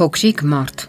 Փոքրիկ մարդ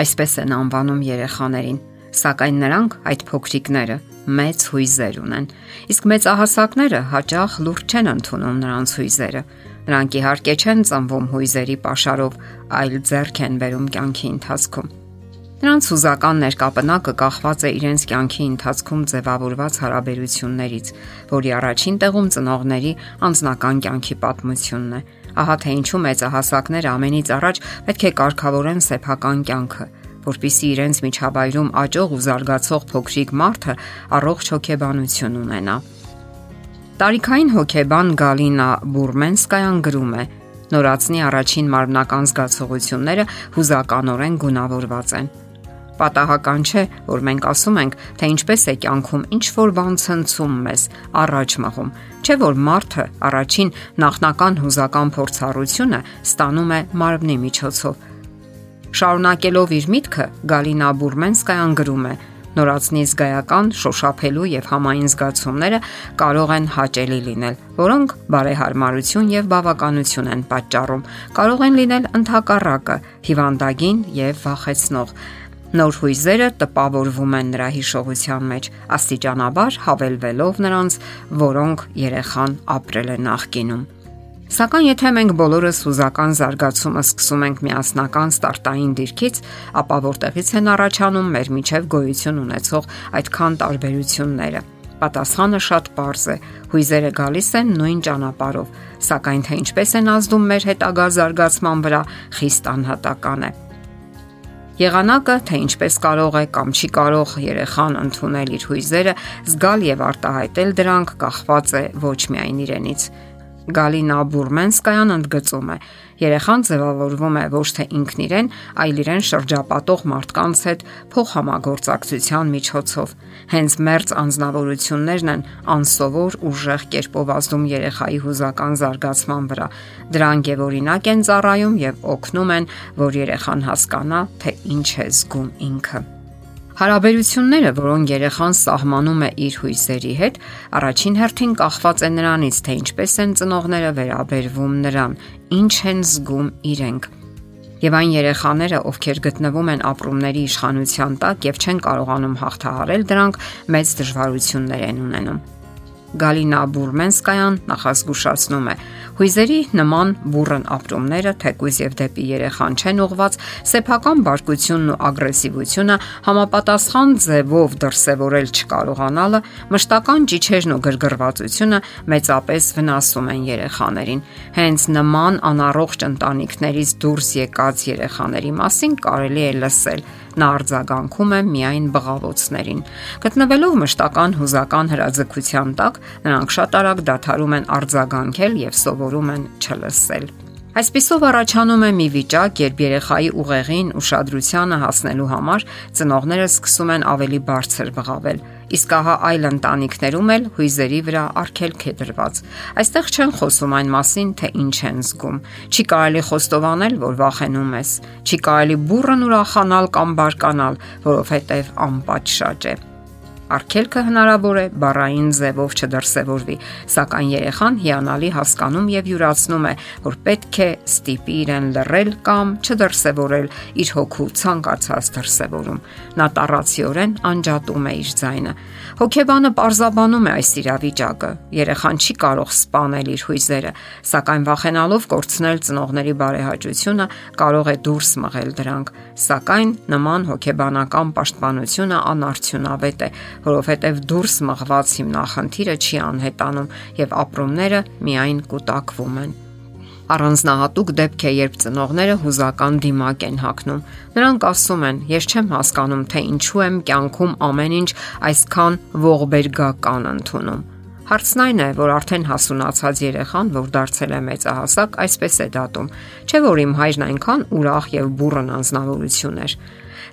Այսպես են անվանում երեխաներին, սակայն նրանք այդ փոքրիկները մեծ հույզեր ունեն։ Իսկ մեծահասակները հաճախ լուրջ չեն ընդունում նրանց հույզերը։ Նրանք իհարկե չեն ծնվում հույզերի pašարով, այլ ձեռք են բերում կյանքի ընթացքում։ Նրանց հուզական ներկապնակը կախված է իրենց կյանքի ընթացքում ձևավորված հարաբերություններից, որի առաջին տեղում ծնողների անձնական կյանքի պատմությունն է։ Ահա թե ինչու մեծահասակները ամենից առաջ պետք է կարգավորեն սեփական կյանքը, որpիսի իրենց միջավայրում աճող ու զարգացող փոքրիկ մարդը առողջ հոգեբանություն ունենա։ Տարիքային հոգեբան Գալինա Բուրմենսկայան գրում է. Նորածնի առաջին մարմնական զգացողությունները հուզականորեն գունավորված են։ Պատահական չէ, որ մենք ասում ենք, թե ինչպես է կյանքում ինչ որ բան ցնցում մեզ, առաջ մղում, չէ որ մարդը առաջին նախնական հուզական փորձառությունը ստանում է մարմնի միջոցով։ Շարունակելով իր միտքը, Գալինա Բուրմենսկայան գրում է. Նորածնի զգայական, շոշափելու եւ համային զգացումները կարող են հաճելի լինել, որոնք բարեհարմարություն եւ բավականություն են պատճառում։ Կարող են լինել ընդհակառակը, հիվանդագին եւ վախեցնող։ Նոր հույզերը տպավորվում են նրա հիշողության մեջ, աստիճանաբար հավելվելով նրանց, որոնք երեխան ապրել է նախկինում։ Սակայն եթե մենք բոլորս հուզական զարգացումը սկսում ենք միասնական ստարտային դիրքից, ապա որտեղից են առաջանում մեր միջև գոյություն ունեցող այդքան տարբերությունները։ Պատասխանը շատ པարզ է։ Հույզերը գալիս են նույն ճանապարով, սակայն թե ինչպես են ազդում մեր հետագա զարգացման վրա, խիստ անհատական է։ Եղանակը, թե ինչպես կարող է կամ չի կարող երեխան ընդունել իր հույզերը, զգալ եւ արտահայտել դրանք կախված է ոչ միայն իրենից, Գալինա Բուրմենսկայան ընդգծում է. Երեխան ձևավորվում է ոչ թե ինքն իրեն, այլ իրեն շրջապատող մարդկանց հետ փոխհամագործակցության միջոցով։ Հենց մերց անznավորություններն են անսովոր ուժեղ կերպով ազդում երեխայի հուզական զարգացման վրա։ Դրանք եւ օրինակ են ծառայում եւ օգնում են, որ երեխան հասկանա, թե ինչ է զգում ինքը։ Հարաբերությունները, որոնք երեխան սահմանում է իր հույզերի հետ, առաջին հերթին կախված է նրանից, թե ինչպես են ծնողները վերաբերվում նրան, ինչ են զգում իրենք։ Եվ այն երեխաները, ովքեր գտնվում են ապրումների իշխանության տակ եւ չեն կարողանում հաղթահարել դրանք, մեծ դժվարություններ են ունենում։ Գալինա Բուրմենսկայան նախազգուշացնում է. Հույզերի նման բուրըն ապրումները թեկուզ եւ դեպի երեխան չեն ուղված, սեփական բարկությունն ու ագրեսիվությունը համապատասխան ձևով դրսևորել չկարողանալը, մշտական ճիչերն ու գրգռվածությունը մեծապես վնասում են երեխաներին։ Հենց նման անառողջ ընտանիքներից դուրս եկած երեխաների մասին կարելի է լսել նա արձագանքում է միայն բղավոցներին։ Գտնվելով մշտական հուզական հրաձգության տակ, նրանք շատ արագ դադարում են արձագանքել եւ սովորում են չլսել։ Այսպիսով առաջանում է մի վիճակ, երբ երեխայի ուղեղին ուշադրությանը հասնելու համար ծնողները սկսում են ավելի բարձր բղավել, իսկ ահա այլ ընտանիքներում էլ հույզերի վրա արգելք է դրված։ Այստեղ չեն խոսում այն մասին, թե ինչ են զգում։ Չի կարելի խոստովանել, որ վախենում ես։ Չի կարելի բուրըն ուրախանալ կամ բարկանալ, որովհետև անպատշաճ է։ Արկելքը հնարավոր է բառային ձևով չդրսևորվի, սակայն երեխան հիանալի հասկանում եւ յուրացնում է, որ պետք է ստիպի իրեն լռել կամ չդրսևորել իր հոգու ցանկացած դրսևորում։ Նա տարածիորեն անջատում է իր ձայնը։ Հոգեբանը parզաբանում է այս իրավիճակը։ Երեխան չի կարող սպանել իր հույզերը, սակայն վախենալով կորցնել ծնողների բարեհաճությունը, կարող է դուրս մղել դրանք։ Սակայն նման հոգեբանական պաշտպանությունը անարդյունավետ է որովհետև դուրս մղված հիմնախնդիրը չի անհետանում եւ ապրումները միայն կուտակվում են։ Առանձնահատուկ դեպք է, երբ ծնողները հուզական դիմակ են հակնում։ Նրանք ասում են. «Ես չեմ հասկանում, թե ինչու եմ կյանքում ամեն ինչ այսքան ողբերգական ընդունում»։ Հարցն այն է, որ արդեն հասունացած երեխան, որ դարձել է մեծահասակ, այսպես է դատում. Չէ՞ որ իմ հայրն այնքան ուրախ եւ բուրըն անznավորություն էր։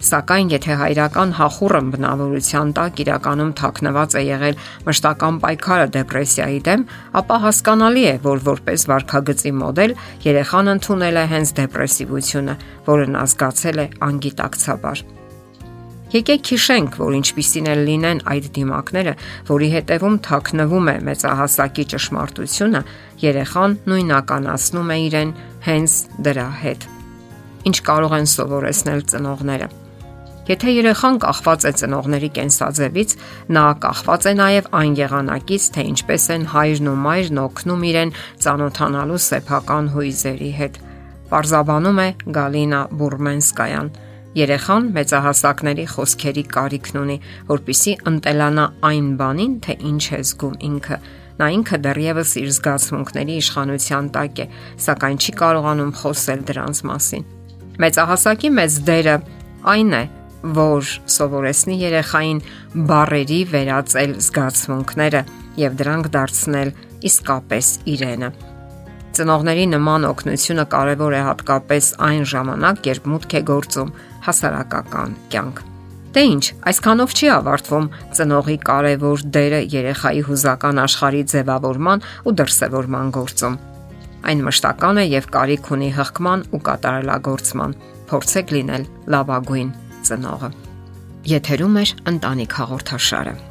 Սակայն եթե հայրական հախուռն բնավորության տակ իրականում թաքնված է եղել մշտական պայքարը դեպրեսիայի դեմ, ապա հասկանալի է, որ որպես վարքագծի մոդել երեխան ընդունել է հենց դեպրեսիվությունը, որը նա զգացել է անգիտակցաբար։ Եկեք հիշենք, որ ինչպիսին էլ լինեն այդ դիմակները, որի հետևում թաքնվում է մեծահասակի ճշմարտությունը, երեխան նույնականացնում է իրեն հենց դրա հետ։ ինչ կարող են սովորեցնել ծնողները։ Եթե երեխան կախված է ծնողների կենսաձևից, նա կախված է նաև այն եղանակից, թե ինչպես են հայրն ու մայրն օգնում իրեն ճանոթանալու սեփական հույզերի հետ։ Պարզաբանում է Գալինա Բուրմենսկայան։ Երեխան մեծահասակների խոսքերի կարիքն ունի, որpիսի ընտելանա այն բանին, թե ինչ է զգում ինքը։ Նա ինքը դեռևս իր զգացմունքների իշխանության տակ է, սակայն չի կարողանում խոսել դրանց մասին։ Մեծահասակի մեծ դերը այն է, որ սովորեցնի երեխային բարերի վերածել զգացմունքները եւ դրանք դարձնել իսկապես իրենը։ Ծնողների նման օգնությունը կարևոր է հատկապես այն ժամանակ, երբ մուտք է գործում հասարակական կյանք։ Դե ինչ, այսքանով չի ավարտվում ծնողի կարևոր դերը երեխայի հուզական աշխարհի ձևավորման ու դրսևորման գործում։ Այն մշտական է եւ կարիք ունի հղկման ու կատարելագործման։ Փորձեք լինել լավագույն ծնողը։ Եթերում է ընտանիք հաղորդաշարը։